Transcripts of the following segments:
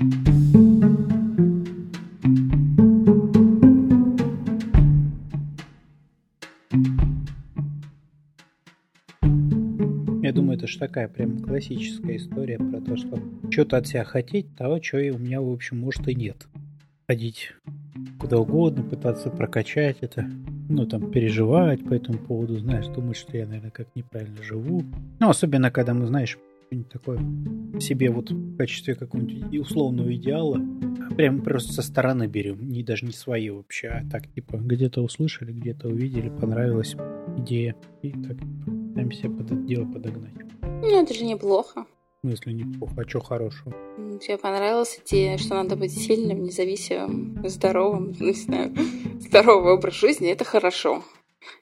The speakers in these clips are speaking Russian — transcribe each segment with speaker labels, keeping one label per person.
Speaker 1: Я думаю, это же такая прям классическая история про то, что что-то от себя хотеть, того, чего у меня, в общем, может и нет. Ходить куда угодно, пытаться прокачать это, ну, там, переживать по этому поводу, знаешь, думать, что я, наверное, как неправильно живу. Ну, особенно, когда мы, знаешь, что-нибудь такое себе вот в качестве какого-нибудь условного идеала прям просто со стороны берем, не даже не свои вообще, а так, типа, где-то услышали, где-то увидели, понравилась идея, и так, типа, пытаемся под это дело подогнать.
Speaker 2: Ну, это же неплохо.
Speaker 1: Ну, если неплохо, а что хорошего?
Speaker 2: Тебе понравилась идея, что надо быть сильным, независимым, здоровым, не знаю, здоровый образ жизни, это хорошо.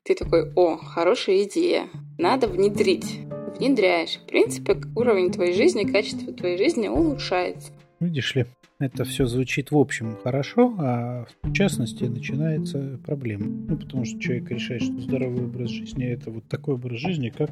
Speaker 2: Ты такой, о, хорошая идея, надо внедрить. Внедряешь. В принципе, уровень твоей жизни, качество твоей жизни улучшается.
Speaker 1: Видишь ли, это все звучит в общем хорошо, а в частности начинается проблема. Ну, потому что человек решает, что здоровый образ жизни – это вот такой образ жизни, как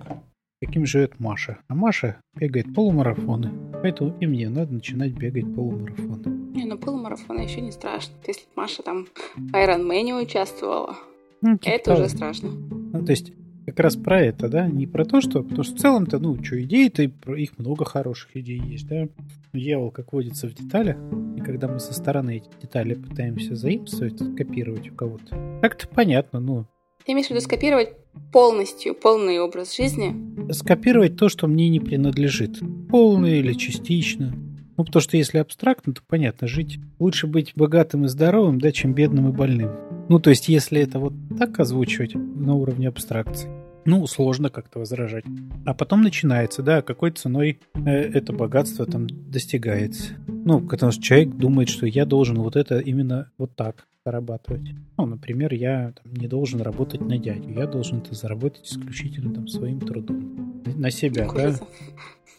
Speaker 1: каким живет Маша. А Маша бегает полумарафоны. Поэтому и мне надо начинать бегать полумарафоны.
Speaker 2: Не, ну полумарафоны еще не страшно. Если Маша там в Ironman участвовала, ну, типа это того. уже страшно.
Speaker 1: Ну, то есть как раз про это, да, не про то, что... Потому что в целом-то, ну, что, идеи-то, их много хороших идей есть, да. Дьявол, как водится, в деталях. И когда мы со стороны эти детали пытаемся заимствовать, копировать у кого-то, как-то понятно, ну,
Speaker 2: ты имеешь в виду скопировать полностью, полный образ жизни?
Speaker 1: Скопировать то, что мне не принадлежит. Полный или частично. Ну, потому что если абстрактно, то понятно, жить лучше быть богатым и здоровым, да, чем бедным и больным. Ну, то есть, если это вот так озвучивать на уровне абстракции, ну, сложно как-то возражать. А потом начинается, да, какой ценой э, это богатство там достигается. Ну, потому что человек думает, что я должен вот это именно вот так зарабатывать. Ну, например, я там, не должен работать на дядю, я должен это заработать исключительно там своим трудом. На себя,
Speaker 2: да?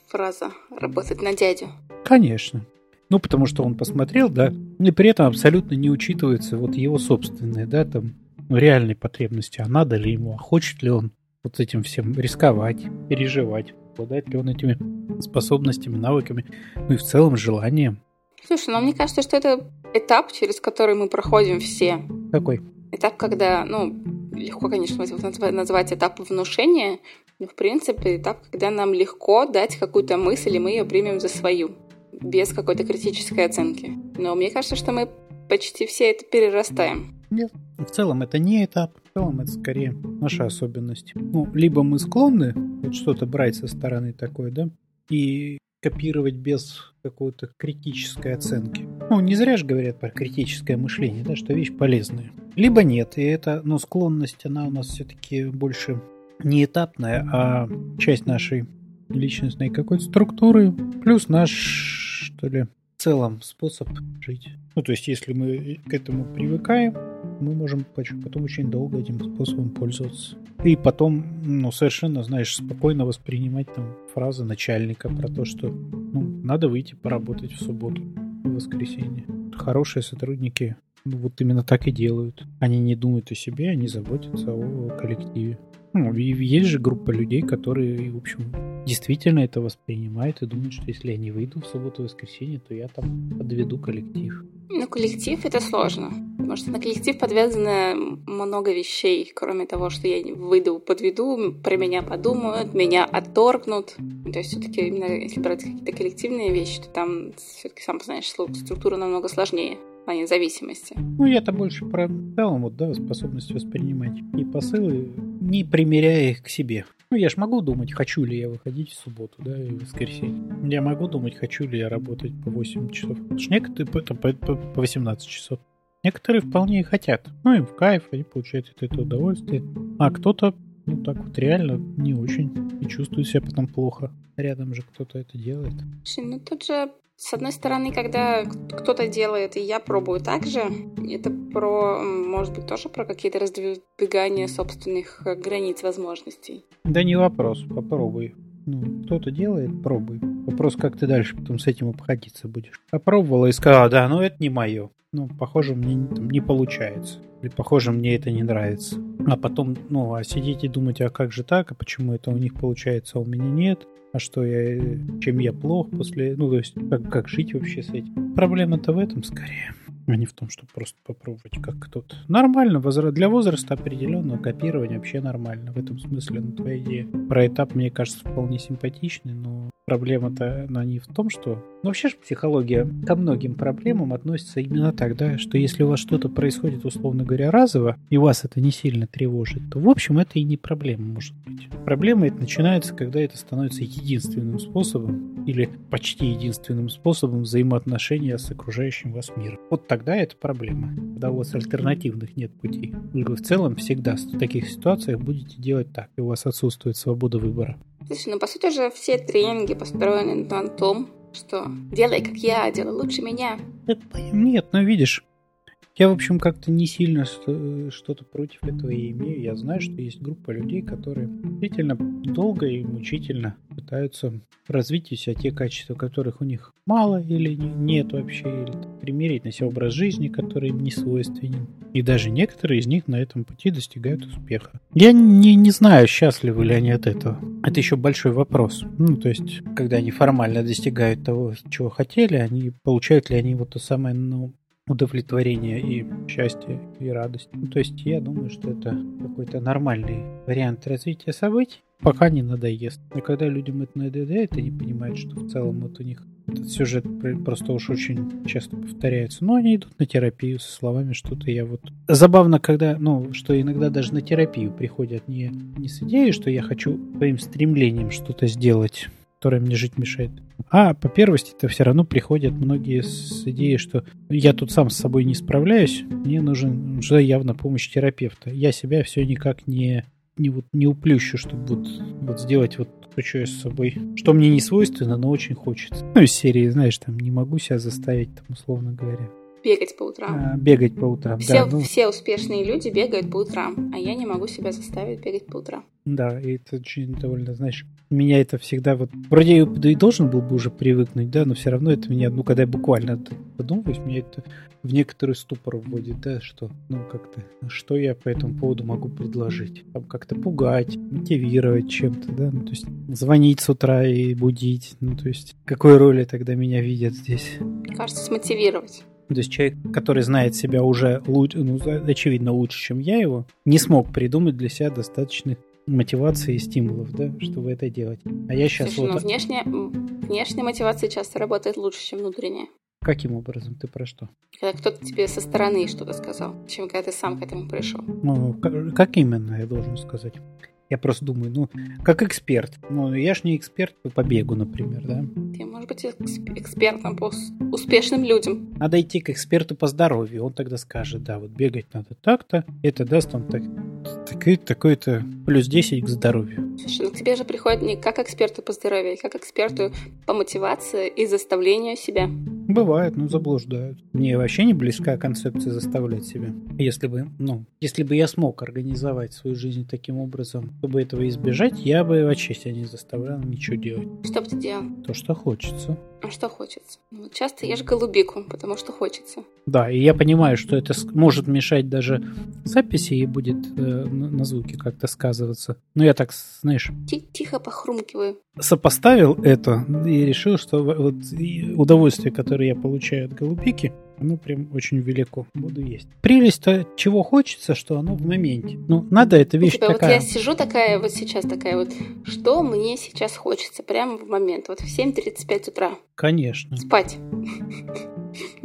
Speaker 2: Фраза «работать на дядю».
Speaker 1: Конечно. Ну, потому что он посмотрел, да, и при этом абсолютно не учитываются вот его собственные, да, там, реальные потребности, а надо ли ему, а хочет ли он вот этим всем рисковать, переживать, обладает ли он этими способностями, навыками, ну и в целом желанием.
Speaker 2: Слушай, ну мне кажется, что это этап, через который мы проходим все.
Speaker 1: Какой?
Speaker 2: Этап, когда, ну, легко, конечно, назвать этап внушения, но, в принципе, этап, когда нам легко дать какую-то мысль, и мы ее примем за свою, без какой-то критической оценки. Но мне кажется, что мы почти все это перерастаем.
Speaker 1: Нет, в целом это не этап, в целом это скорее наша особенность. Ну, либо мы склонны вот что-то брать со стороны такой, да, и копировать без какой-то критической оценки. Ну, не зря же говорят про критическое мышление, да, что вещь полезная. Либо нет, и это, но склонность, она у нас все-таки больше не этапная, а часть нашей личностной какой-то структуры, плюс наш, что ли, в целом способ жить. Ну, то есть, если мы к этому привыкаем, мы можем потом очень долго этим способом пользоваться. И потом, ну, совершенно, знаешь, спокойно воспринимать там фразы начальника про то, что ну, надо выйти поработать в субботу, в воскресенье. Хорошие сотрудники ну, вот именно так и делают. Они не думают о себе, они заботятся о коллективе. Ну, есть же группа людей, которые, в общем, действительно это воспринимают и думают, что если я не выйду в субботу и воскресенье, то я там подведу коллектив.
Speaker 2: Ну, коллектив это сложно. Потому что на коллектив подвязано много вещей, кроме того, что я выйду, подведу, про меня подумают, меня отторгнут. То есть все-таки именно если брать какие-то коллективные вещи, то там все-таки, сам знаешь, структура намного сложнее плане зависимости.
Speaker 1: Ну, я-то больше про целом, вот, да, способность воспринимать и посылы, не примеряя их к себе. Ну, я ж могу думать, хочу ли я выходить в субботу, да, и в воскресенье. Я могу думать, хочу ли я работать по 8 часов. Потому что некоторые по, по, по, по 18 часов. Некоторые вполне хотят. Ну, им в кайф, они получают от этого удовольствие. А кто-то, ну, так вот реально не очень. И чувствует себя потом плохо. Рядом же кто-то это делает.
Speaker 2: Слушай, ну тут же с одной стороны, когда кто-то делает, и я пробую так же, это про, может быть, тоже про какие-то раздвигания собственных э, границ возможностей.
Speaker 1: Да не вопрос, попробуй. Ну, кто-то делает, пробуй. Вопрос, как ты дальше потом с этим обходиться будешь. Попробовала и сказала, да, ну это не мое. Ну, похоже, мне там не получается. Или, похоже, мне это не нравится. А потом, ну, а сидеть и думать, а как же так, а почему это у них получается, а у меня нет, а что я, чем я плох после, ну, то есть, как, как жить вообще с этим. Проблема-то в этом скорее а не в том, чтобы просто попробовать как кто-то. Нормально, для возраста определенного копирования вообще нормально. В этом смысле, ну, твоя идея про этап, мне кажется, вполне симпатичный, но проблема-то она не в том, что... Ну, вообще же психология ко многим проблемам относится именно так, да, что если у вас что-то происходит, условно говоря, разово, и вас это не сильно тревожит, то, в общем, это и не проблема может быть. Проблема это начинается, когда это становится единственным способом или почти единственным способом взаимоотношения с окружающим вас миром. Вот тогда это проблема, когда у вас альтернативных нет путей. Вы в целом всегда в таких ситуациях будете делать так, и у вас отсутствует свобода выбора.
Speaker 2: Слушай, ну по сути же все тренинги построены на том, что делай как я, делай лучше меня.
Speaker 1: Нет, ну видишь, я, в общем, как-то не сильно что-то против этого и имею. Я знаю, что есть группа людей, которые действительно долго и мучительно пытаются развить у себя те качества, которых у них мало или нет вообще, или примерить на себя образ жизни, который им не свойственен. И даже некоторые из них на этом пути достигают успеха. Я не, не знаю, счастливы ли они от этого. Это еще большой вопрос. Ну, то есть, когда они формально достигают того, чего хотели, они получают ли они вот то самое, ну, удовлетворение и счастье и радость. Ну, то есть я думаю, что это какой-то нормальный вариант развития событий, пока не надоест. И когда людям это надоедает, они понимают, что в целом вот у них этот сюжет просто уж очень часто повторяется. Но они идут на терапию со словами что-то я вот... Забавно, когда, ну, что иногда даже на терапию приходят не, не с идеей, что я хочу своим стремлением что-то сделать, которое мне жить мешает, а по первости это все равно приходят многие с идеей, что я тут сам с собой не справляюсь, мне нужен уже явно помощь терапевта. Я себя все никак не, не, вот, не уплющу, чтобы вот, вот сделать вот то, что я с собой, что мне не свойственно, но очень хочется. Ну, из серии, знаешь, там, не могу себя заставить, там, условно говоря.
Speaker 2: Бегать по утрам.
Speaker 1: А, бегать по утрам,
Speaker 2: все,
Speaker 1: да. Ну...
Speaker 2: Все успешные люди бегают по утрам, а я не могу себя заставить бегать по утрам.
Speaker 1: Да, и это очень довольно, знаешь, меня это всегда вот... Вроде я и должен был бы уже привыкнуть, да, но все равно это меня, ну, когда я буквально задумываюсь, меня это в некоторый ступор вводит, да, что, ну, как-то, что я по этому поводу могу предложить? Там как-то пугать, мотивировать чем-то, да, ну, то есть звонить с утра и будить, ну, то есть какой роли тогда меня видят здесь?
Speaker 2: Мне кажется, смотивировать.
Speaker 1: То есть человек, который знает себя уже лучше, ну, очевидно лучше, чем я его, не смог придумать для себя достаточных мотивации и стимулов, да, чтобы это делать. А я сейчас
Speaker 2: Слушай,
Speaker 1: вот...
Speaker 2: ну внешняя, внешняя мотивация часто работает лучше, чем внутренняя.
Speaker 1: Каким образом? Ты про что?
Speaker 2: Когда кто-то тебе со стороны что-то сказал, чем когда ты сам к этому пришел.
Speaker 1: Ну, как именно, я должен сказать? Я просто думаю, ну, как эксперт. Ну, я ж не эксперт по бегу, например, да?
Speaker 2: Ты можешь быть экспертом по успешным людям.
Speaker 1: Надо идти к эксперту по здоровью. Он тогда скажет, да, вот бегать надо так-то. Это даст вам так, такой-то плюс 10 к здоровью.
Speaker 2: Слушай, ну к тебе же приходит не как эксперту по здоровью, а как эксперту по мотивации и заставлению себя.
Speaker 1: Бывает, но заблуждают. Мне вообще не близка концепция заставлять себя. Если бы, ну, если бы я смог организовать свою жизнь таким образом, чтобы этого избежать, я бы вообще себя не заставлял ничего делать.
Speaker 2: Что бы ты делал?
Speaker 1: То, что хочется.
Speaker 2: А что хочется? Ну, часто ешь голубику, потому что хочется.
Speaker 1: Да, и я понимаю, что это может мешать даже записи и будет э, на звуке как-то сказываться. Но я так, знаешь...
Speaker 2: Тихо похрумкиваю.
Speaker 1: Сопоставил это и решил, что вот удовольствие, которое я получаю от голубики, оно прям очень велико. Буду есть. Прелесть-то чего хочется, что оно в моменте. Ну, надо эта вещь
Speaker 2: Типа,
Speaker 1: такая.
Speaker 2: Вот я сижу такая, вот сейчас такая вот, что мне сейчас хочется, прямо в момент, вот в 7.35 утра.
Speaker 1: Конечно.
Speaker 2: Спать.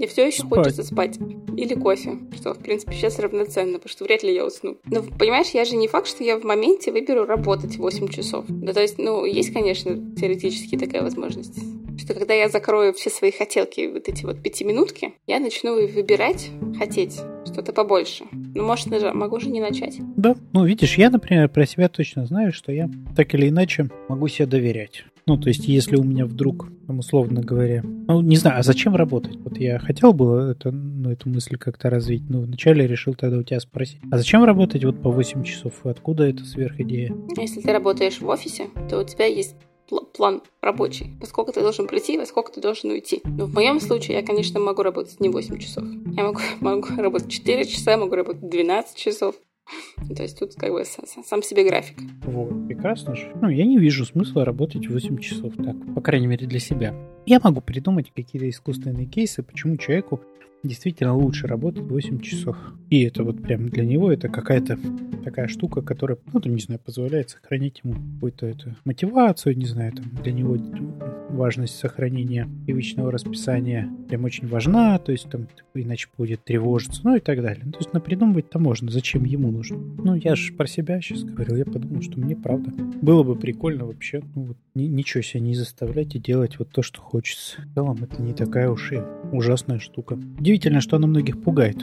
Speaker 2: Мне все еще спать. хочется спать. Или кофе, что, в принципе, сейчас равноценно, потому что вряд ли я усну. Но, понимаешь, я же не факт, что я в моменте выберу работать 8 часов. Да, то есть, ну, есть, конечно, теоретически такая возможность. Что когда я закрою все свои хотелки, вот эти вот пятиминутки, я начну выбирать, хотеть что-то побольше. Ну, может, могу же не начать.
Speaker 1: Да, ну, видишь, я, например, про себя точно знаю, что я так или иначе могу себе доверять. Ну, то есть, если у меня вдруг, условно говоря, ну, не знаю, а зачем работать? Вот я хотел было это, ну, эту мысль как-то развить, но вначале решил тогда у тебя спросить, а зачем работать вот по 8 часов? Откуда эта сверхидея?
Speaker 2: Если ты работаешь в офисе, то у тебя есть план рабочий. Во сколько ты должен прийти, во сколько ты должен уйти. Но в моем случае я, конечно, могу работать не 8 часов. Я могу, могу работать 4 часа, могу работать 12 часов. То есть тут как бы сам себе график.
Speaker 1: Вот, прекрасно же. Ну, я не вижу смысла работать 8 часов так, по крайней мере для себя. Я могу придумать какие-то искусственные кейсы, почему человеку действительно лучше работать 8 часов. И это вот прям для него это какая-то такая штука, которая, ну, там, не знаю, позволяет сохранить ему какую-то эту мотивацию, не знаю, там, для него важность сохранения привычного расписания прям очень важна, то есть там иначе будет тревожиться, ну и так далее. Ну, то есть напридумывать-то можно, зачем ему нужно. Ну, я же про себя сейчас говорил, я подумал, что мне правда было бы прикольно вообще, ну, вот, ни, ничего себе не заставлять и делать вот то, что хочется. В целом это не такая уж и ужасная штука. Удивительно, что она многих пугает.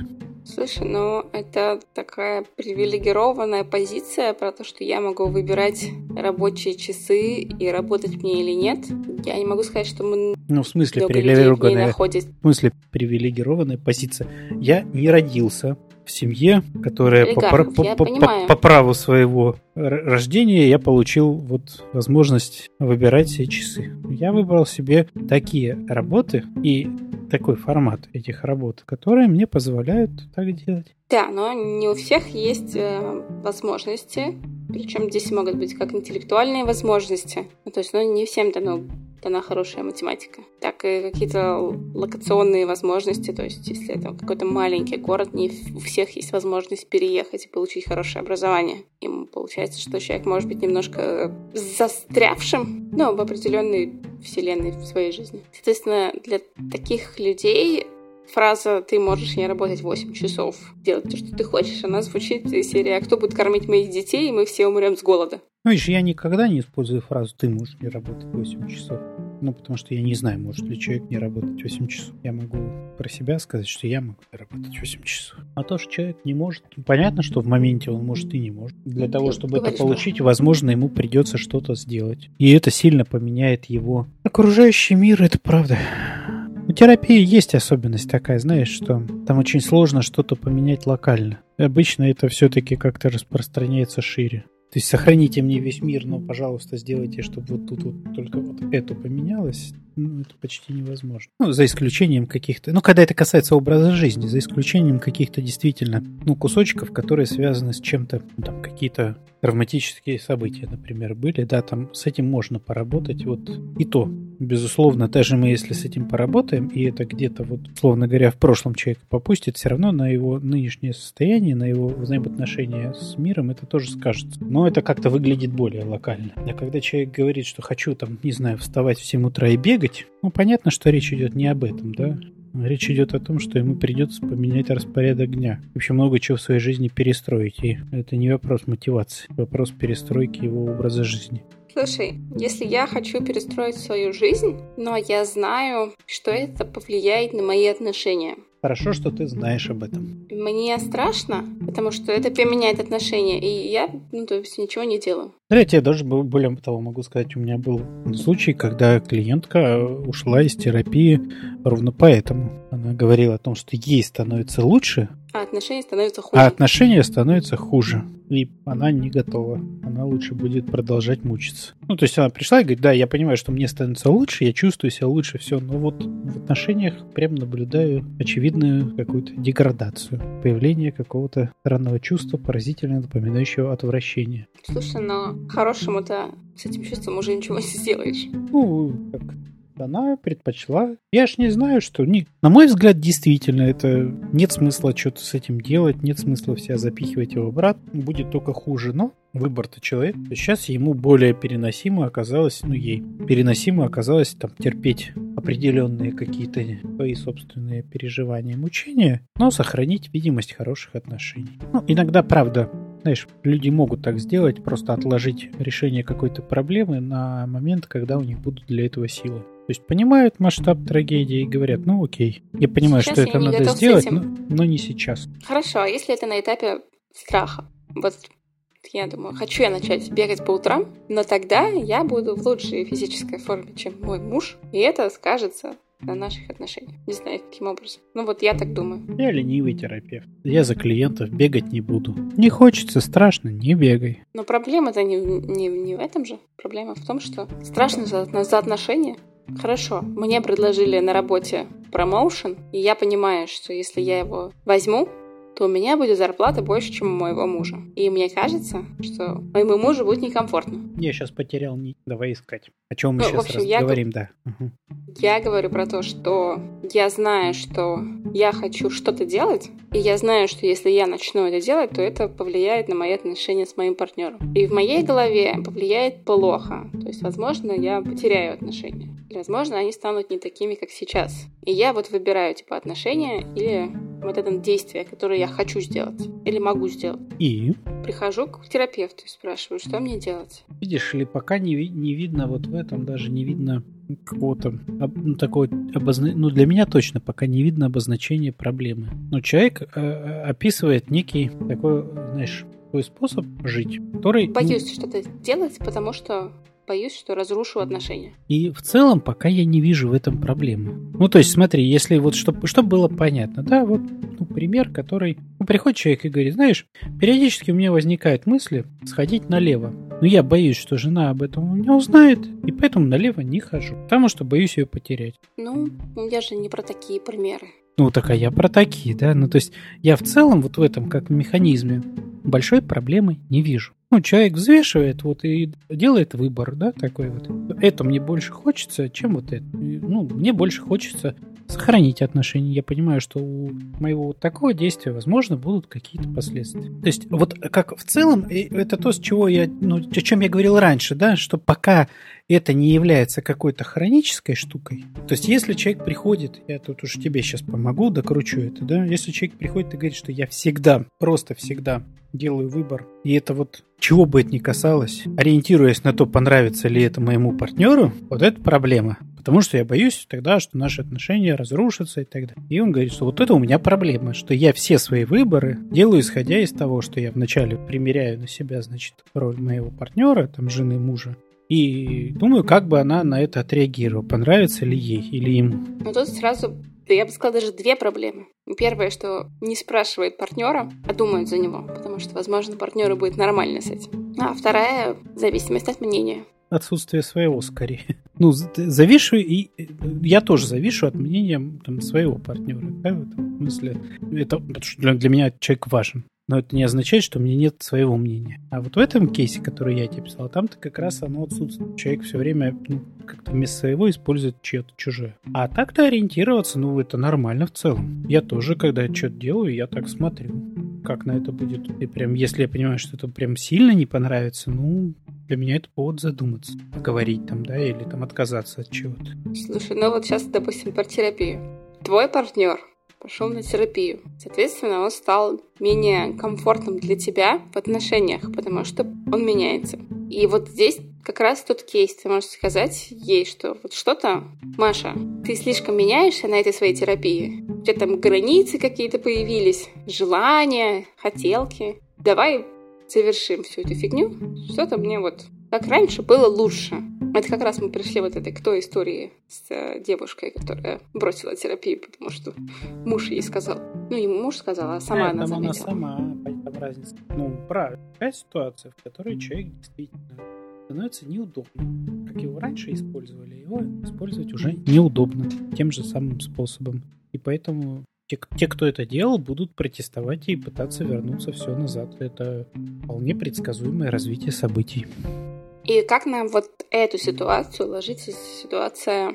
Speaker 2: Слушай, ну это такая привилегированная позиция про то, что я могу выбирать рабочие часы и работать мне или нет. Я не могу сказать, что мы
Speaker 1: ну, в смысле привилегированная, в смысле привилегированная позиция. Я не родился в семье, которая по, по, по, по, по праву своего рождения я получил вот возможность выбирать себе часы. Я выбрал себе такие работы и такой формат этих работ, которые мне позволяют так делать.
Speaker 2: Да, но не у всех есть э, возможности, причем здесь могут быть как интеллектуальные возможности, ну, то есть ну, не всем дано дана хорошая математика, так и какие-то локационные возможности, то есть если это какой-то маленький город, не у всех есть возможность переехать и получить хорошее образование. Им получается, что человек может быть немножко застрявшим, но в определенной вселенной в своей жизни. Соответственно, для таких людей фраза «ты можешь не работать 8 часов, делать то, что ты хочешь», она звучит из серии «А кто будет кормить моих детей, и мы все умрем с голода».
Speaker 1: Ну, видишь, я никогда не использую фразу «ты можешь не работать 8 часов». Ну, потому что я не знаю, может ли человек не работать 8 часов. Я могу про себя сказать, что я могу работать 8 часов. А то, что человек не может, понятно, что в моменте он может и не может. Для того, чтобы это получить, возможно, ему придется что-то сделать. И это сильно поменяет его окружающий мир, это правда. У терапии есть особенность такая, знаешь, что там очень сложно что-то поменять локально. Обычно это все-таки как-то распространяется шире. То есть сохраните мне весь мир, но, пожалуйста, сделайте, чтобы вот тут вот только вот это поменялось. Ну, это почти невозможно. Ну, за исключением каких-то... Ну, когда это касается образа жизни, за исключением каких-то действительно, ну, кусочков, которые связаны с чем-то, ну, там, какие-то травматические события, например, были, да, там с этим можно поработать, вот и то, безусловно, даже мы если с этим поработаем, и это где-то вот, условно говоря, в прошлом человек попустит, все равно на его нынешнее состояние, на его взаимоотношения с миром это тоже скажется. Но это как-то выглядит более локально. А когда человек говорит, что хочу там, не знаю, вставать в 7 утра и бегать, ну, понятно, что речь идет не об этом, да, Речь идет о том, что ему придется поменять распорядок дня. Вообще много чего в своей жизни перестроить. И это не вопрос мотивации, вопрос перестройки его образа жизни.
Speaker 2: Слушай, если я хочу перестроить свою жизнь, но я знаю, что это повлияет на мои отношения,
Speaker 1: Хорошо, что ты знаешь об этом.
Speaker 2: Мне страшно, потому что это поменяет отношения, и я, ну, то есть ничего не делаю.
Speaker 1: Да, я тебе даже более того могу сказать, у меня был случай, когда клиентка ушла из терапии ровно поэтому. Она говорила о том, что ей становится лучше,
Speaker 2: а отношения становятся хуже.
Speaker 1: А отношения становятся хуже. И она не готова. Она лучше будет продолжать мучиться. Ну, то есть она пришла и говорит, да, я понимаю, что мне становится лучше, я чувствую себя лучше, все. Но вот в отношениях прям наблюдаю очевидную какую-то деградацию. Появление какого-то странного чувства, поразительно напоминающего отвращение.
Speaker 2: Слушай, но хорошему-то с этим чувством уже ничего не сделаешь.
Speaker 1: Ну, как она предпочла. Я ж не знаю, что... Не... На мой взгляд, действительно, это нет смысла что-то с этим делать, нет смысла себя запихивать его обратно, будет только хуже, но выбор-то человек. Сейчас ему более переносимо оказалось, ну ей, переносимо оказалось там терпеть определенные какие-то свои собственные переживания, мучения, но сохранить видимость хороших отношений. Ну, иногда, правда, знаешь, люди могут так сделать, просто отложить решение какой-то проблемы на момент, когда у них будут для этого силы. То есть понимают масштаб трагедии и говорят, ну окей, я понимаю, сейчас что это надо сделать, но, но не сейчас.
Speaker 2: Хорошо, а если это на этапе страха? Вот я думаю, хочу я начать бегать по утрам, но тогда я буду в лучшей физической форме, чем мой муж, и это скажется на наших отношениях. Не знаю, каким образом. Ну вот я так думаю.
Speaker 1: Я ленивый терапевт. Я за клиентов бегать не буду. Не хочется, страшно, не бегай.
Speaker 2: Но проблема-то не, не, не в этом же. Проблема в том, что страшно за, за отношения. Хорошо, мне предложили на работе промоушен, и я понимаю, что если я его возьму, то у меня будет зарплата больше, чем у моего мужа. И мне кажется, что моему мужу будет некомфортно.
Speaker 1: Я сейчас потерял нить. Давай искать. О чем мы ну, сейчас общем, говорим, да. Угу.
Speaker 2: Я говорю про то, что я знаю, что я хочу что-то делать, и я знаю, что если я начну это делать, то это повлияет на мои отношения с моим партнером. И в моей голове повлияет плохо. То есть, возможно, я потеряю отношения. Или, возможно, они станут не такими, как сейчас. И я вот выбираю, типа, отношения или вот это действие, которое я хочу сделать или могу сделать.
Speaker 1: И?
Speaker 2: Прихожу к терапевту и спрашиваю, что мне делать.
Speaker 1: Видишь ли, пока не, не видно вот в этом, даже не видно какого-то ну, такого обозна... ну для меня точно пока не видно обозначения проблемы. Но человек э, описывает некий такой, знаешь, такой способ жить, который...
Speaker 2: Боюсь что-то делать, потому что боюсь, что разрушу отношения.
Speaker 1: И в целом пока я не вижу в этом проблемы. Ну, то есть, смотри, если вот, чтобы чтоб было понятно, да, вот ну, пример, который... Ну, приходит человек и говорит, знаешь, периодически у меня возникают мысли сходить налево. Но я боюсь, что жена об этом у меня узнает, и поэтому налево не хожу, потому что боюсь ее потерять.
Speaker 2: Ну, я же не про такие примеры.
Speaker 1: Ну, так а я про такие, да? Ну, то есть я в целом вот в этом как механизме большой проблемы не вижу. Ну, человек взвешивает вот и делает выбор, да, такой вот. Это мне больше хочется, чем вот это. Ну, мне больше хочется сохранить отношения. Я понимаю, что у моего вот такого действия, возможно, будут какие-то последствия. То есть, вот как в целом, это то, с чего я, ну, о чем я говорил раньше, да, что пока это не является какой-то хронической штукой. То есть, если человек приходит, я тут уж тебе сейчас помогу, докручу это, да, если человек приходит и говорит, что я всегда, просто всегда делаю выбор, и это вот чего бы это ни касалось, ориентируясь на то, понравится ли это моему партнеру, вот это проблема. Потому что я боюсь тогда, что наши отношения разрушатся и так далее. И он говорит, что вот это у меня проблема, что я все свои выборы делаю исходя из того, что я вначале примеряю на себя, значит, роль моего партнера, там, жены мужа, и думаю, как бы она на это отреагировала, понравится ли ей или ему.
Speaker 2: Ну тут сразу да я бы сказала даже две проблемы. Первое, что не спрашивает партнера, а думает за него, потому что, возможно, партнеру будет нормально с этим. А вторая — зависимость от мнения.
Speaker 1: Отсутствие своего, скорее. Ну, завишу, и я тоже завишу от мнения там, своего партнера. Да, в этом смысле. Это, для, для меня человек важен но это не означает, что у меня нет своего мнения. А вот в этом кейсе, который я тебе писал, там-то как раз оно отсутствует. Человек все время ну, как-то вместо своего использует чье-то чужое. А так-то ориентироваться, ну, это нормально в целом. Я тоже, когда что-то делаю, я так смотрю, как на это будет. И прям, если я понимаю, что это прям сильно не понравится, ну, для меня это повод задуматься, поговорить там, да, или там отказаться от чего-то.
Speaker 2: Слушай, ну вот сейчас, допустим, про терапию. Твой партнер пошел на терапию. Соответственно, он стал менее комфортным для тебя в отношениях, потому что он меняется. И вот здесь как раз тот кейс, ты можешь сказать ей, что вот что-то, Маша, ты слишком меняешься на этой своей терапии. У тебя там границы какие-то появились, желания, хотелки. Давай завершим всю эту фигню. Что-то мне вот как раньше было лучше. Это как раз мы пришли вот этой к той истории с э, девушкой, которая бросила терапию, потому что муж ей сказал. Ну, ему муж сказал, а сама Нет, она заметила.
Speaker 1: она сама, там разница. Ну, правильно. Такая ситуация, в которой человек действительно становится неудобным. Как его раньше использовали, его использовать уже неудобно тем же самым способом. И поэтому те, те, кто это делал, будут протестовать и пытаться вернуться все назад. Это вполне предсказуемое развитие событий.
Speaker 2: И как нам вот эту ситуацию ложится ситуация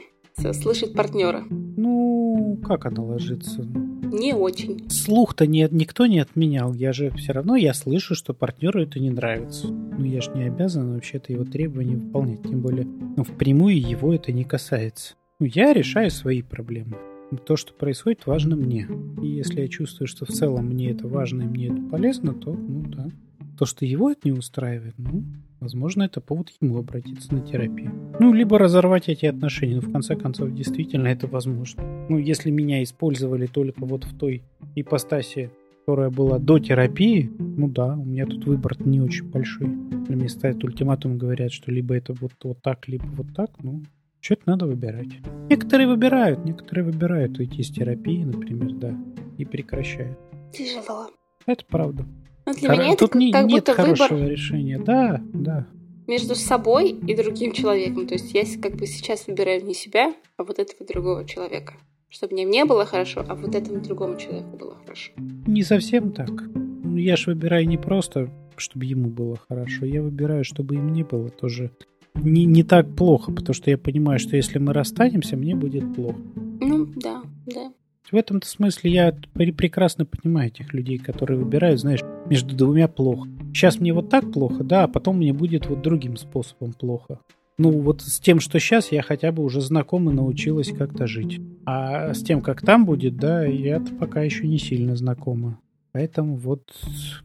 Speaker 2: слышать партнера?
Speaker 1: Ну, как она ложится?
Speaker 2: Не очень.
Speaker 1: Слух-то не, никто не отменял. Я же все равно я слышу, что партнеру это не нравится. Ну, я же не обязан вообще-то его требования выполнять. Тем более, ну, впрямую его это не касается. Ну, я решаю свои проблемы. То, что происходит, важно мне. И если я чувствую, что в целом мне это важно и мне это полезно, то, ну да. То, что его это не устраивает, ну, Возможно, это повод ему обратиться на терапию. Ну, либо разорвать эти отношения. Но в конце концов, действительно это возможно. Ну, если меня использовали только вот в той ипостаси, которая была до терапии, ну да, у меня тут выбор не очень большой. Мне ставят ультиматум, говорят, что либо это вот, вот так, либо вот так, ну, Что-то надо выбирать. Некоторые выбирают, некоторые выбирают уйти из терапии, например, да, и прекращают.
Speaker 2: Тяжело.
Speaker 1: Это правда.
Speaker 2: Но для Хор... меня Тут это
Speaker 1: не,
Speaker 2: как
Speaker 1: нет
Speaker 2: будто
Speaker 1: хорошего
Speaker 2: выбор
Speaker 1: решения. Да, да.
Speaker 2: Между собой и другим человеком. То есть я как бы сейчас выбираю не себя, а вот этого другого человека. Чтобы мне мне было хорошо, а вот этому другому человеку было хорошо.
Speaker 1: Не совсем так. Я ж выбираю не просто, чтобы ему было хорошо. Я выбираю, чтобы и мне было тоже не, не так плохо, потому что я понимаю, что если мы расстанемся, мне будет плохо.
Speaker 2: Ну, да, да.
Speaker 1: В этом-то смысле я прекрасно понимаю этих людей, которые выбирают, знаешь, между двумя плохо. Сейчас мне вот так плохо, да, а потом мне будет вот другим способом плохо. Ну, вот с тем, что сейчас, я хотя бы уже знаком и научилась как-то жить. А с тем, как там будет, да, я-то пока еще не сильно знакома. Поэтому вот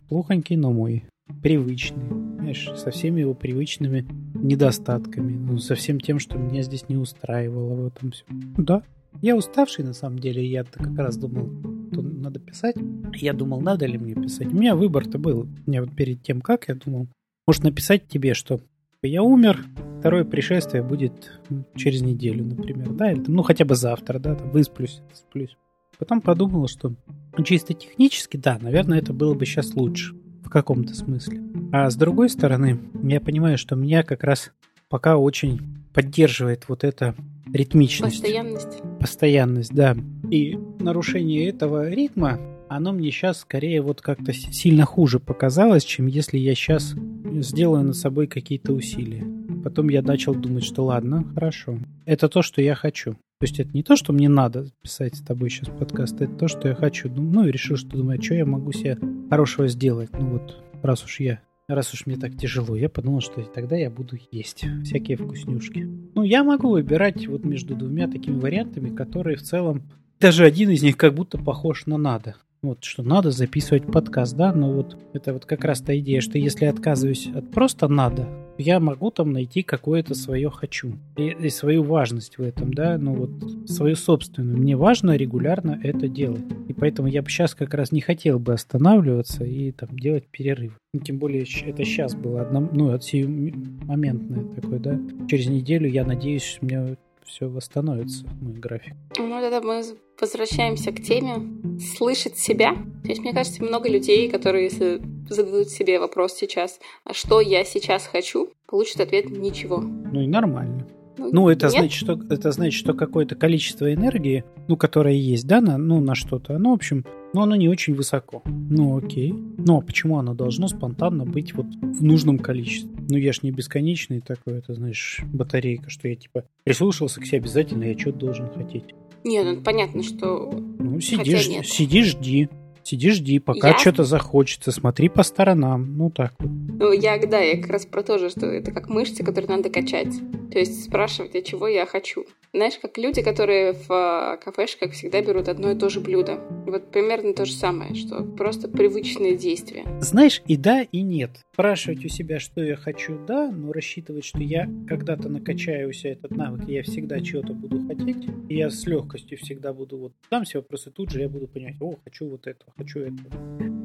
Speaker 1: плохонький, но мой. Привычный. Знаешь, со всеми его привычными недостатками. Ну, со всем тем, что меня здесь не устраивало в этом все. Да, я уставший, на самом деле. Я как раз думал, что надо писать. Я думал, надо ли мне писать. У меня выбор-то был. У меня вот перед тем, как, я думал, может написать тебе, что я умер, второе пришествие будет через неделю, например, да, или ну хотя бы завтра, да, там, высплюсь, сплюсь. Потом подумал, что ну, чисто технически, да, наверное, это было бы сейчас лучше в каком-то смысле. А с другой стороны, я понимаю, что меня как раз пока очень поддерживает вот эта ритмичность.
Speaker 2: Постоянность.
Speaker 1: Постоянность, да. И нарушение этого ритма, оно мне сейчас скорее вот как-то сильно хуже показалось, чем если я сейчас сделаю над собой какие-то усилия. Потом я начал думать, что ладно, хорошо. Это то, что я хочу. То есть это не то, что мне надо писать с тобой сейчас подкаст, это то, что я хочу. Ну, ну и решил, что думаю, что я могу себе хорошего сделать. Ну вот, раз уж я раз уж мне так тяжело, я подумал, что тогда я буду есть всякие вкуснюшки. Ну, я могу выбирать вот между двумя такими вариантами, которые в целом... Даже один из них как будто похож на надо. Вот, что надо записывать подкаст, да, но вот это вот как раз та идея, что если отказываюсь от просто надо, я могу там найти какое-то свое хочу и, и свою важность в этом, да, ну вот свою собственную. Мне важно регулярно это делать. И поэтому я бы сейчас как раз не хотел бы останавливаться и там делать перерыв. Ну, тем более это сейчас было одно, ну, от моментное такое, да. Через неделю, я надеюсь, у меня все восстановится, мой график.
Speaker 2: Ну, тогда мы возвращаемся к теме слышать себя. То есть, мне кажется, много людей, которые, если зададут себе вопрос сейчас, а что я сейчас хочу, получат ответ ничего.
Speaker 1: Ну и нормально. Ну, ну это, значит, что, это значит, что какое-то количество энергии, ну, которое есть, да, на, ну, на что-то, оно, в общем, ну, оно не очень высоко. Ну, окей. Но почему оно должно спонтанно быть вот в нужном количестве? Ну, я ж не бесконечный такой, это, знаешь, батарейка, что я, типа, прислушался к себе обязательно, я что-то должен хотеть.
Speaker 2: Нет, ну, понятно, что...
Speaker 1: Ну, сидишь, сиди, жди. Сиди, жди, пока я... что-то захочется, смотри по сторонам, ну так вот.
Speaker 2: Ну, я, да, я как раз про то же, что это как мышцы, которые надо качать. То есть спрашивать, а чего я хочу. Знаешь, как люди, которые в а, кафешках всегда берут одно и то же блюдо. Вот примерно то же самое, что просто привычные действия.
Speaker 1: Знаешь, и да, и нет. Спрашивать у себя, что я хочу, да, но рассчитывать, что я когда-то накачаю у себя этот навык, я всегда чего-то буду хотеть, и я с легкостью всегда буду вот там все вопросы тут же я буду понимать, о, хочу вот этого, хочу этого.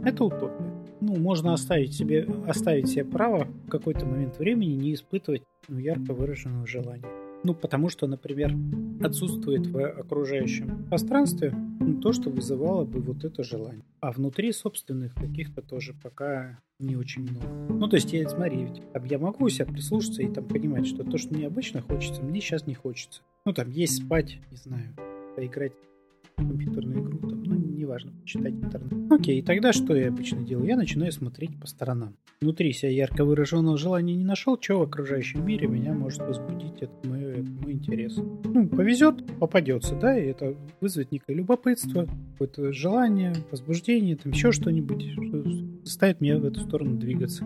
Speaker 1: Это утопия. Ну, можно оставить себе, оставить себе право в какой-то момент времени не испытывать ну, ярко выраженного желания. Ну, потому что, например, отсутствует в окружающем пространстве ну, то, что вызывало бы вот это желание. А внутри собственных каких-то тоже пока не очень много. Ну, то есть, я, смотри, ведь там, я могу себя прислушаться и там понимать, что то, что мне обычно хочется, мне сейчас не хочется. Ну, там, есть спать, не знаю, поиграть компьютерную неважно, читать интернет. Окей, тогда что я обычно делаю? Я начинаю смотреть по сторонам. Внутри себя ярко выраженного желания не нашел, что в окружающем мире меня может возбудить это мой, это мой интерес. Ну, повезет, попадется, да, и это вызовет некое любопытство, какое-то желание, возбуждение, там еще что-нибудь, что заставит меня в эту сторону двигаться.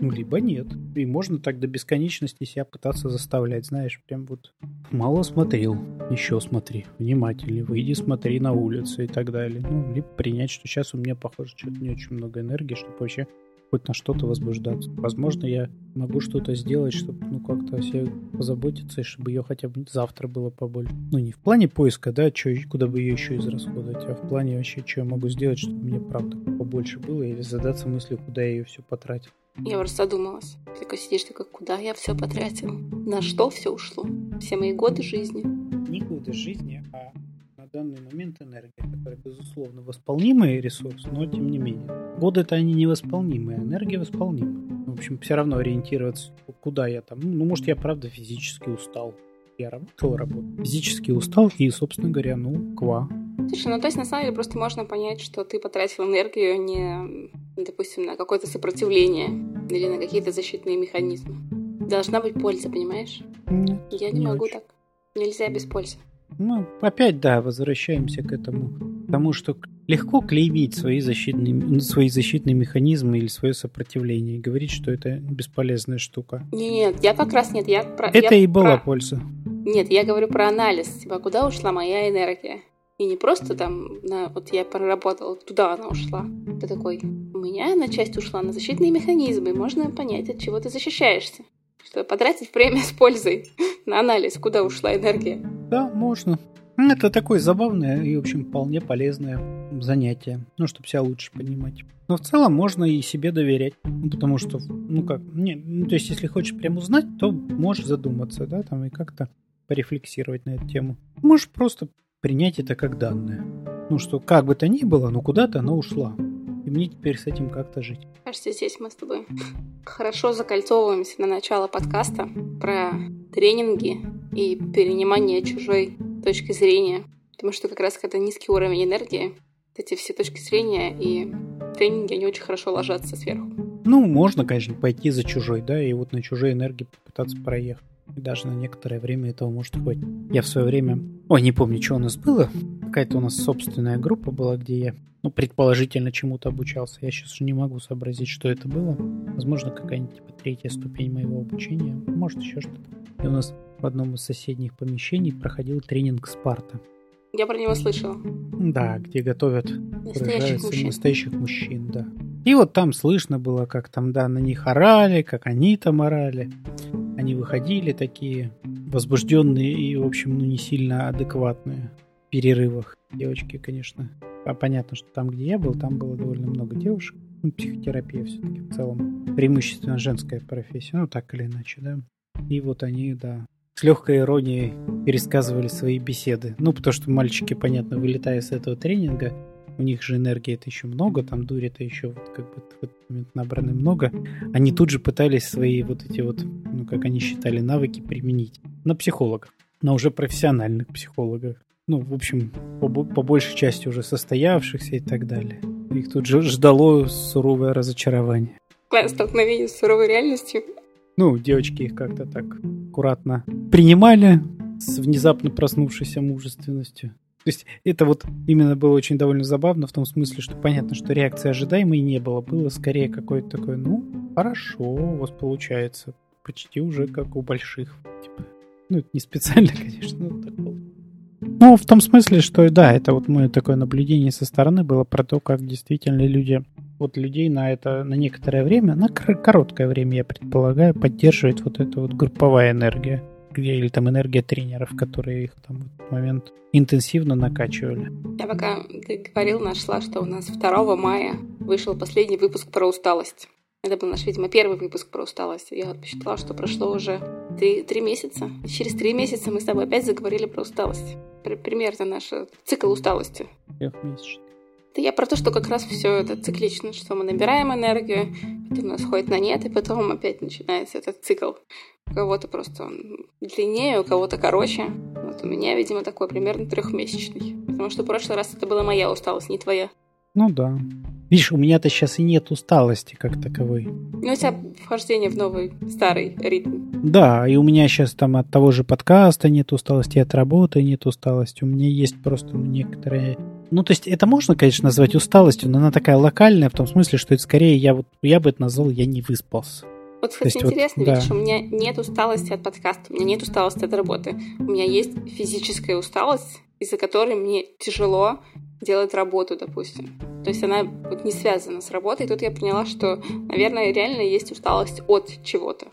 Speaker 1: Ну, либо нет. И можно так до бесконечности себя пытаться заставлять, знаешь, прям вот мало смотрел, еще смотри, внимательнее, выйди, смотри на улицу и так далее. Ну, либо принять, что сейчас у меня, похоже, что-то не очень много энергии, чтобы вообще хоть на что-то возбуждаться. Возможно, я могу что-то сделать, чтобы, ну, как-то о себе позаботиться, и чтобы ее хотя бы завтра было побольше. Ну, не в плане поиска, да, чё, куда бы ее еще израсходовать, а в плане вообще, что я могу сделать, чтобы мне, правда, побольше было, или задаться мыслью, куда я ее все потратил.
Speaker 2: Я просто задумалась. Ты такой сидишь, такой, куда я все потратил? На что все ушло? Все мои годы жизни.
Speaker 1: Не годы жизни, а на данный момент энергия, которая, безусловно, восполнимый ресурс, но тем не менее. Годы-то они невосполнимые, а энергия восполнима. В общем, все равно ориентироваться, куда я там. Ну, может, я правда физически устал. Я работал, работал. Физически устал и, собственно говоря, ну, ква.
Speaker 2: Слушай, ну то есть на самом деле просто можно понять, что ты потратил энергию не, допустим, на какое-то сопротивление или на какие-то защитные механизмы. Должна быть польза, понимаешь?
Speaker 1: Нет,
Speaker 2: Я не, могу очень. так. Нельзя без пользы.
Speaker 1: Ну, опять, да, возвращаемся к этому. Потому что легко клеймить свои защитные, свои защитные механизмы или свое сопротивление и говорить, что это бесполезная штука.
Speaker 2: Нет, я как раз нет. Я про,
Speaker 1: это
Speaker 2: я
Speaker 1: и была
Speaker 2: про...
Speaker 1: польза.
Speaker 2: Нет, я говорю про анализ. Типа, куда ушла моя энергия? И не просто там, на, вот я проработала, туда она ушла. Ты такой, у меня на часть ушла на защитные механизмы, можно понять, от чего ты защищаешься. Что потратить время с пользой на анализ, куда ушла энергия.
Speaker 1: Да, можно. Это такое забавное и, в общем, вполне полезное занятие, ну, чтобы себя лучше понимать. Но в целом можно и себе доверять, ну, потому что, ну как, не, ну, то есть если хочешь прям узнать, то можешь задуматься, да, там и как-то порефлексировать на эту тему. Можешь просто принять это как данное. Ну что, как бы то ни было, но куда-то она ушла. И мне теперь с этим как-то жить.
Speaker 2: Кажется, здесь мы с тобой хорошо закольцовываемся на начало подкаста про тренинги и перенимание чужой точки зрения. Потому что как раз когда низкий уровень энергии, эти все точки зрения и тренинги, они очень хорошо ложатся сверху.
Speaker 1: Ну, можно, конечно, пойти за чужой, да, и вот на чужой энергии попытаться проехать. Даже на некоторое время этого может хватить. Я в свое время... Ой, не помню, что у нас было. Какая-то у нас собственная группа была, где я, ну, предположительно чему-то обучался. Я сейчас уже не могу сообразить, что это было. Возможно, какая-нибудь типа третья ступень моего обучения. Может, еще что-то. И у нас в одном из соседних помещений проходил тренинг Спарта.
Speaker 2: Я про него слышала.
Speaker 1: Да, где готовят
Speaker 2: настоящих мужчин.
Speaker 1: настоящих мужчин, да. И вот там слышно было, как там, да, на них орали, как они там орали. Они выходили такие возбужденные и, в общем, ну, не сильно адекватные в перерывах. Девочки, конечно. А понятно, что там, где я был, там было довольно много девушек. Ну, психотерапия все-таки в целом. Преимущественно женская профессия. Ну, так или иначе, да. И вот они, да, с легкой иронией пересказывали свои беседы. Ну, потому что мальчики, понятно, вылетая с этого тренинга, у них же энергии это еще много, там дури-то еще вот как бы в этот момент набраны много. Они тут же пытались свои вот эти вот, ну, как они считали, навыки применить на психологах, на уже профессиональных психологах. Ну, в общем, по, по большей части уже состоявшихся и так далее. Их тут же ждало суровое разочарование.
Speaker 2: Столкновение с суровой реальностью.
Speaker 1: Ну, девочки их как-то так аккуратно принимали с внезапно проснувшейся мужественностью. То есть это вот именно было очень довольно забавно в том смысле, что понятно, что реакции ожидаемой не было. Было скорее какое-то такое, ну, хорошо, у вас получается. Почти уже как у больших. Типа. Ну, это не специально, конечно, но так было. Ну, в том смысле, что да, это вот мое такое наблюдение со стороны было про то, как действительно люди, вот людей на это, на некоторое время, на короткое время, я предполагаю, поддерживает вот эта вот групповая энергия где или там энергия тренеров, которые их там в этот момент интенсивно накачивали.
Speaker 2: Я пока ты говорил, нашла, что у нас 2 мая вышел последний выпуск про усталость. Это был наш, видимо, первый выпуск про усталость. Я вот посчитала, что прошло уже три, три месяца. Через три месяца мы с тобой опять заговорили про усталость. Примерно наш цикл усталости.
Speaker 1: Трехмесячный.
Speaker 2: Это я про то, что как раз все это циклично, что мы набираем энергию, потом у нас ходит на нет, и потом опять начинается этот цикл. У кого-то просто он длиннее, у кого-то короче. Вот у меня, видимо, такой примерно трехмесячный. Потому что в прошлый раз это была моя усталость, не твоя.
Speaker 1: Ну да. Видишь, у меня-то сейчас и нет усталости как таковой.
Speaker 2: Ну, у тебя вхождение в новый старый ритм.
Speaker 1: Да, и у меня сейчас там от того же подкаста нет усталости, от работы нет усталости. У меня есть просто некоторые... Ну, то есть это можно, конечно, назвать усталостью, но она такая локальная в том смысле, что это скорее я вот я бы это назвал «я не выспался».
Speaker 2: Вот, кстати, интересно, вот, видишь, да. у меня нет усталости от подкаста, у меня нет усталости от работы. У меня есть физическая усталость, из-за которой мне тяжело делать работу, допустим. То есть она вот не связана с работой. И тут я поняла, что, наверное, реально есть усталость от чего-то.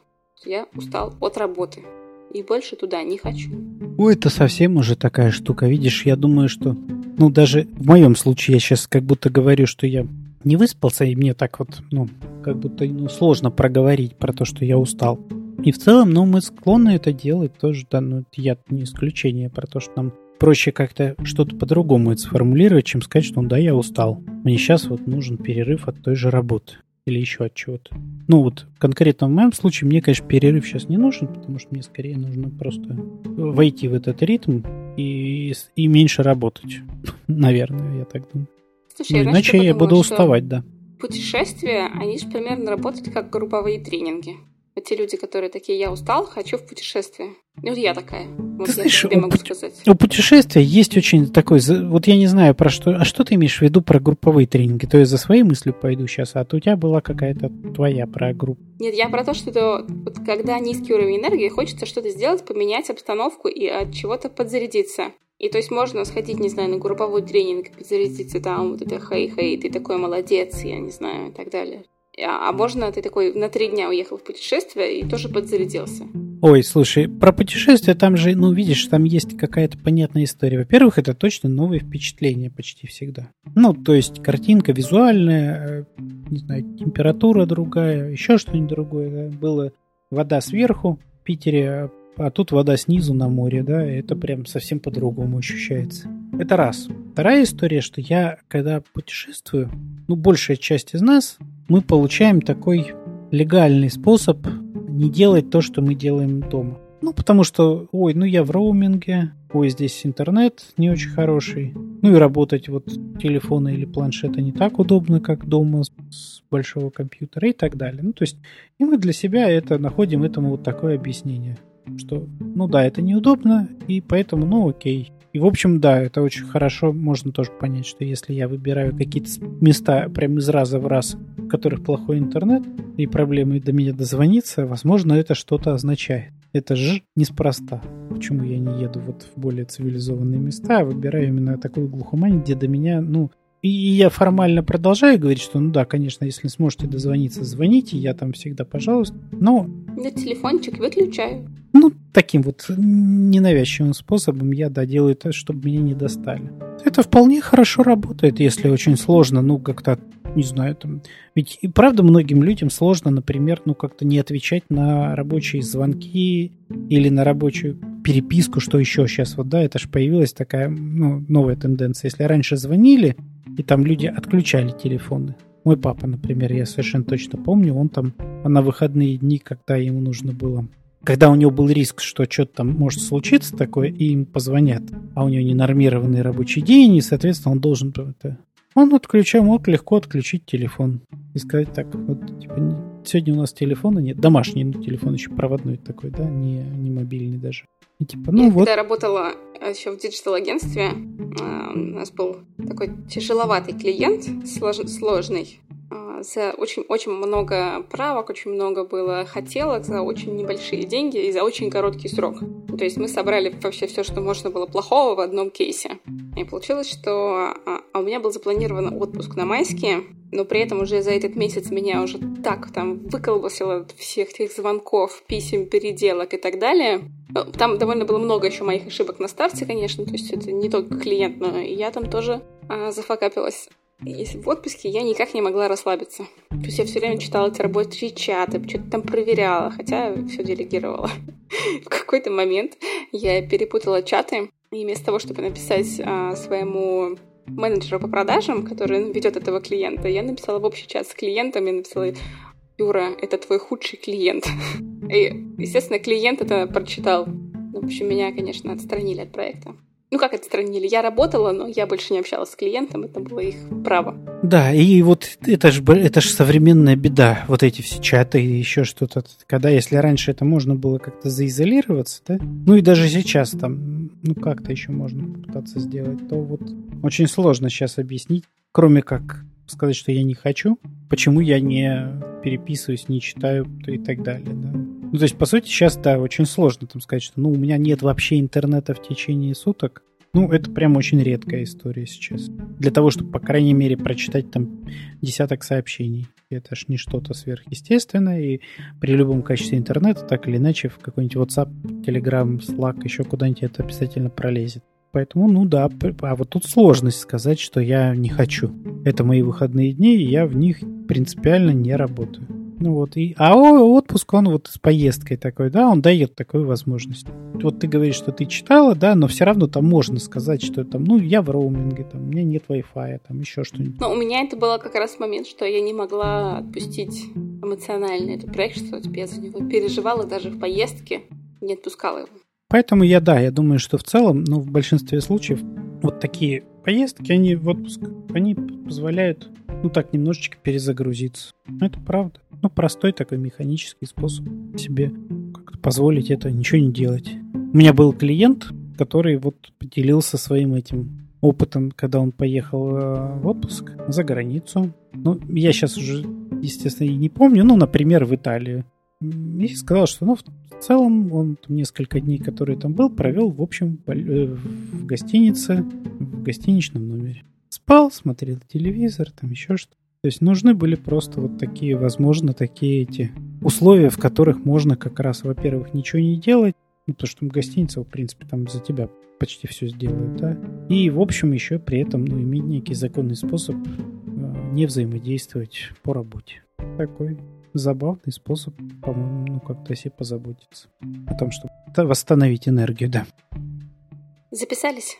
Speaker 2: Я устал от работы. И больше туда не хочу.
Speaker 1: Ой, это совсем уже такая штука. Видишь, я думаю, что... Ну, даже в моем случае я сейчас как будто говорю, что я не выспался, и мне так вот, ну, как будто ну, сложно проговорить про то, что я устал. И в целом, ну, мы склонны это делать тоже, да, ну, я не исключение про то, что нам проще как-то что-то по-другому это сформулировать, чем сказать, что ну да, я устал. Мне сейчас вот нужен перерыв от той же работы или еще от чего-то. Ну вот конкретно в моем случае мне, конечно, перерыв сейчас не нужен, потому что мне скорее нужно просто войти в этот ритм и, и меньше работать. Наверное, я так думаю. Слушай, ну, иначе я буду уставать, да.
Speaker 2: Путешествия, они же примерно работают как групповые тренинги. Вот те люди, которые такие, я устал, хочу в путешествие. И вот я такая. Вот ты я знаешь, тебе могу пути... сказать.
Speaker 1: У путешествия есть очень такой... Вот я не знаю про что... А что ты имеешь в виду про групповые тренинги? То есть за своей мыслью пойду сейчас, а то у тебя была какая-то твоя про группу.
Speaker 2: Нет, я про то, что это, вот, когда низкий уровень энергии, хочется что-то сделать, поменять обстановку и от чего-то подзарядиться. И то есть можно сходить, не знаю, на групповой тренинг, подзарядиться там, вот это хей-хей, ты такой молодец, я не знаю, и так далее. А, а можно ты такой на три дня уехал в путешествие и тоже подзарядился.
Speaker 1: Ой, слушай, про путешествия там же, ну, видишь, там есть какая-то понятная история. Во-первых, это точно новые впечатления почти всегда. Ну, то есть картинка визуальная, э, не знаю, температура другая, еще что-нибудь другое. Да? Было вода сверху в Питере, а тут вода снизу на море, да, это прям совсем по-другому ощущается. Это раз. Вторая история, что я, когда путешествую, ну, большая часть из нас мы получаем такой легальный способ не делать то, что мы делаем дома. Ну, потому что, ой, ну я в роуминге, ой, здесь интернет не очень хороший. Ну и работать вот телефона или планшета не так удобно, как дома с большого компьютера и так далее. Ну, то есть, и мы для себя это находим этому вот такое объяснение, что, ну да, это неудобно, и поэтому, ну окей, и, в общем, да, это очень хорошо. Можно тоже понять, что если я выбираю какие-то места прям из раза в раз, в которых плохой интернет, и проблемы до меня дозвониться, возможно, это что-то означает. Это же неспроста. Почему я не еду вот в более цивилизованные места, а выбираю именно такую глухомань, где до меня, ну, и я формально продолжаю говорить, что, ну да, конечно, если сможете дозвониться, звоните, я там всегда, пожалуйста. Но...
Speaker 2: Я телефончик выключаю.
Speaker 1: Ну, таким вот ненавязчивым способом я, да, делаю это, чтобы меня не достали. Это вполне хорошо работает, если очень сложно, ну, как-то, не знаю, там... Ведь и правда многим людям сложно, например, ну, как-то не отвечать на рабочие звонки или на рабочую переписку, что еще сейчас, вот, да, это же появилась такая, ну, новая тенденция. Если раньше звонили, и там люди отключали телефоны. Мой папа, например, я совершенно точно помню, он там на выходные дни, когда ему нужно было когда у него был риск, что что-то там может случиться такое, и им позвонят, а у него ненормированный рабочий день, и, соответственно, он должен это... Он отключал, мог легко отключить телефон и сказать так, вот, типа, сегодня у нас телефона нет, домашний ну, телефон еще проводной такой, да, не, не мобильный даже.
Speaker 2: И, типа, ну, Я вот. когда работала еще в диджитал-агентстве, э, у нас был такой тяжеловатый клиент, слож, сложный, за очень-очень много правок, очень много было хотелок за очень небольшие деньги и за очень короткий срок. То есть мы собрали вообще все, что можно было плохого в одном кейсе. И получилось, что а, а у меня был запланирован отпуск на майские, но при этом уже за этот месяц меня уже так там выколбасило от всех этих звонков, писем, переделок и так далее. Ну, там довольно было много еще моих ошибок на старте, конечно, то есть это не только клиент, но и я там тоже а, зафакапилась. И в отпуске я никак не могла расслабиться. То есть я все время читала эти рабочие чаты, что-то там проверяла, хотя все делегировала. в какой-то момент я перепутала чаты, и вместо того, чтобы написать а, своему менеджеру по продажам, который ведет этого клиента, я написала в общий чат с клиентом, я написала Юра, это твой худший клиент. И, естественно, клиент это прочитал. В общем, меня, конечно, отстранили от проекта. Ну, как отстранили? Я работала, но я больше не общалась с клиентом, это было их право.
Speaker 1: Да, и вот это же это ж современная беда, вот эти все чаты и еще что-то. Когда, если раньше это можно было как-то заизолироваться, да, ну и даже сейчас там, ну как-то еще можно попытаться сделать, то вот очень сложно сейчас объяснить, кроме как сказать, что я не хочу, почему я не переписываюсь, не читаю и так далее, да. Ну, то есть, по сути, сейчас, да, очень сложно там сказать, что, ну, у меня нет вообще интернета в течение суток. Ну, это прям очень редкая история сейчас. Для того, чтобы, по крайней мере, прочитать там десяток сообщений. Это ж не что-то сверхъестественное, и при любом качестве интернета, так или иначе, в какой-нибудь WhatsApp, Telegram, Slack, еще куда-нибудь это обязательно пролезет. Поэтому, ну да, а вот тут сложность сказать, что я не хочу. Это мои выходные дни, и я в них принципиально не работаю. Ну вот, и, а отпуск, он вот с поездкой такой, да, он дает такую возможность. Вот ты говоришь, что ты читала, да, но все равно там можно сказать, что там, ну, я в роуминге, там, у меня нет Wi-Fi, там, еще что-нибудь.
Speaker 2: Но у меня это было как раз момент, что я не могла отпустить эмоционально этот проект, что типа, я за него переживала даже в поездке, не отпускала его.
Speaker 1: Поэтому я, да, я думаю, что в целом, ну, в большинстве случаев вот такие поездки, они в отпуск, они позволяют, ну, так, немножечко перезагрузиться. Это правда. Ну, простой такой механический способ себе как-то позволить это, ничего не делать. У меня был клиент, который вот поделился своим этим опытом, когда он поехал э, в отпуск за границу. Ну, я сейчас уже, естественно, и не помню, ну, например, в Италию. И сказал, что, ну, в целом он несколько дней, которые там был, провел, в общем, э, в гостинице, в гостиничном номере. Спал, смотрел телевизор, там еще что-то. То есть нужны были просто вот такие, возможно, такие эти условия, в которых можно как раз, во-первых, ничего не делать, ну, потому что гостиница, в принципе, там за тебя почти все сделает, да. И, в общем, еще при этом, ну, иметь некий законный способ э, не взаимодействовать по работе. Такой забавный способ, по-моему, ну, как-то себе позаботиться. О том, чтобы восстановить энергию, да.
Speaker 2: Записались?